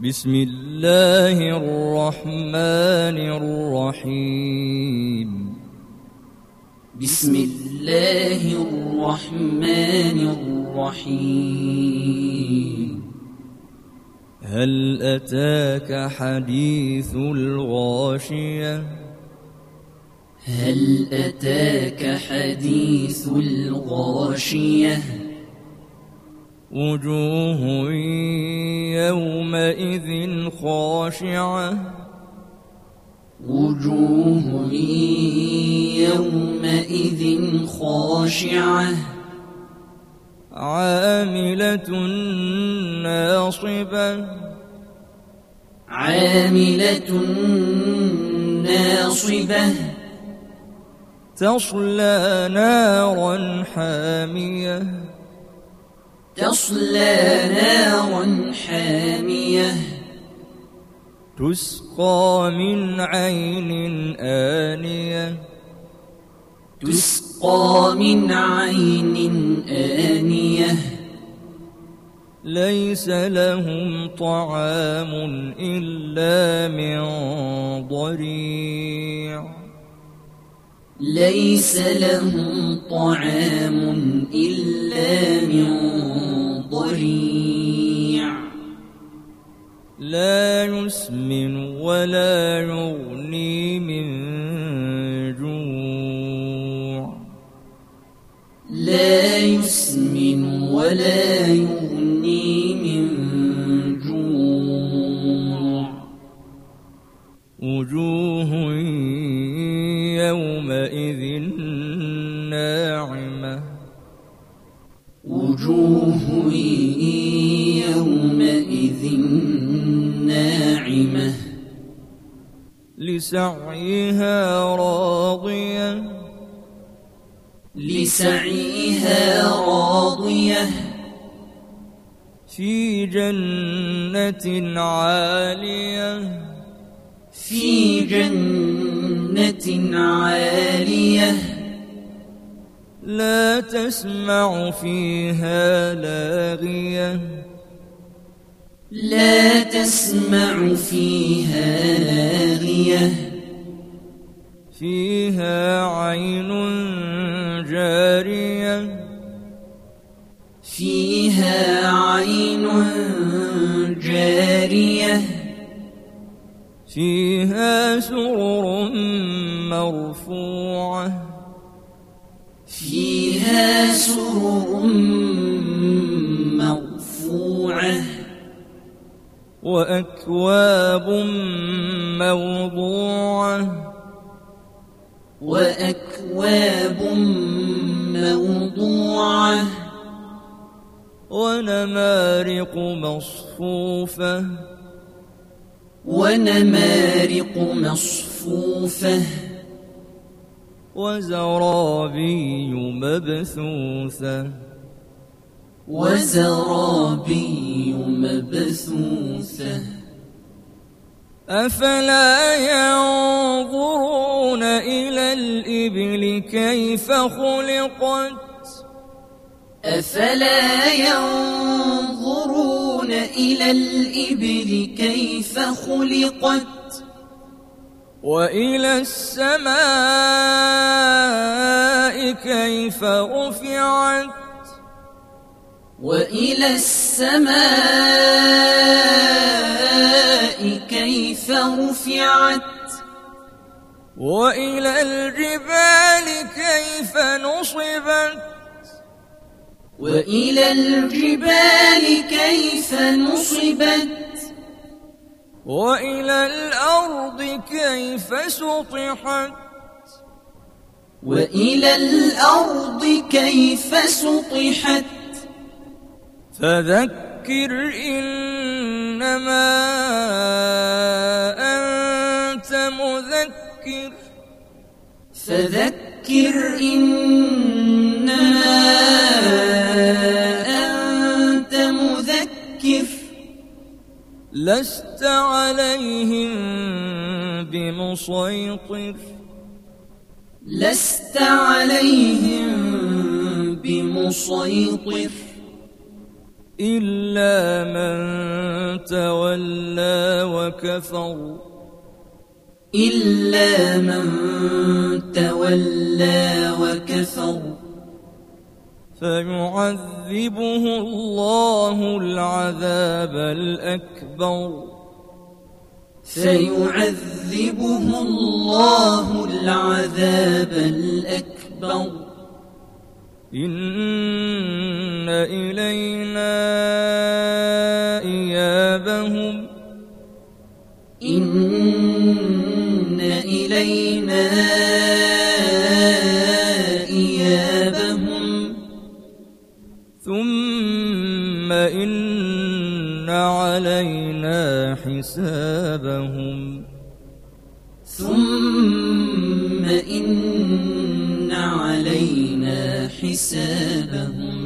بسم الله الرحمن الرحيم. بسم الله الرحمن الرحيم. هل أتاك حديث الغاشية؟ هل أتاك حديث الغاشية؟ وجوه يومئذ خاشعة. وجوه يومئذ خاشعة. عاملة ناصبة. عاملة ناصبة. تصلى نارا حامية. تصلى نارا حامية. تسقى من عين آنية. تسقى من عين آنية. ليس لهم طعام إلا من ضريع. ليس لهم طعام إلا من ضريع. لا يسمن ولا يغني من جوع. لا يسمن ولا يغني من جوع. وجوه يومئذ ناعمة وجوه يومئذ ناعمة. لسعيها راضية. لسعيها راضية. في جنة عالية. في جنة عالية. لا تسمع فيها لاغية. لا تسمع فيها لاغية. فيها عين جارية. فيها عين جارية. فيها سرر مرفوعة. فيها سرر مرفوعة. وأكواب موضوعة. وأكواب موضوعة. ونمارق مصفوفة. ونمارق مصفوفة. وزرابي مبثوثة. وزرابي مبثوثة. أفلا ينظرون إلى الإبل كيف خلقت؟ أفلا ينظرون إلى الإبل كيف خلقت؟ وإلى السماء كيف رفعت؟ وإلى السماء كيف رفعت؟ وإلى الجبال كيف نصبت؟ وإلى الجبال كيف نصبت وإلى الأرض كيف سطحت وإلى الأرض كيف سطحت فذكر إنما أنت مذكر فذكر إنما لست عليهم بمسيطر. لست عليهم بمسيطر. إلا من تولى وكفر. إلا من تولى وكفر. فيعذبه الله العذاب الأكبر. فيعذبه الله العذاب الأكبر. إن إلينا إيابهم. إن إلينا إيابهم حسابهم. ثم إن علينا حسابهم.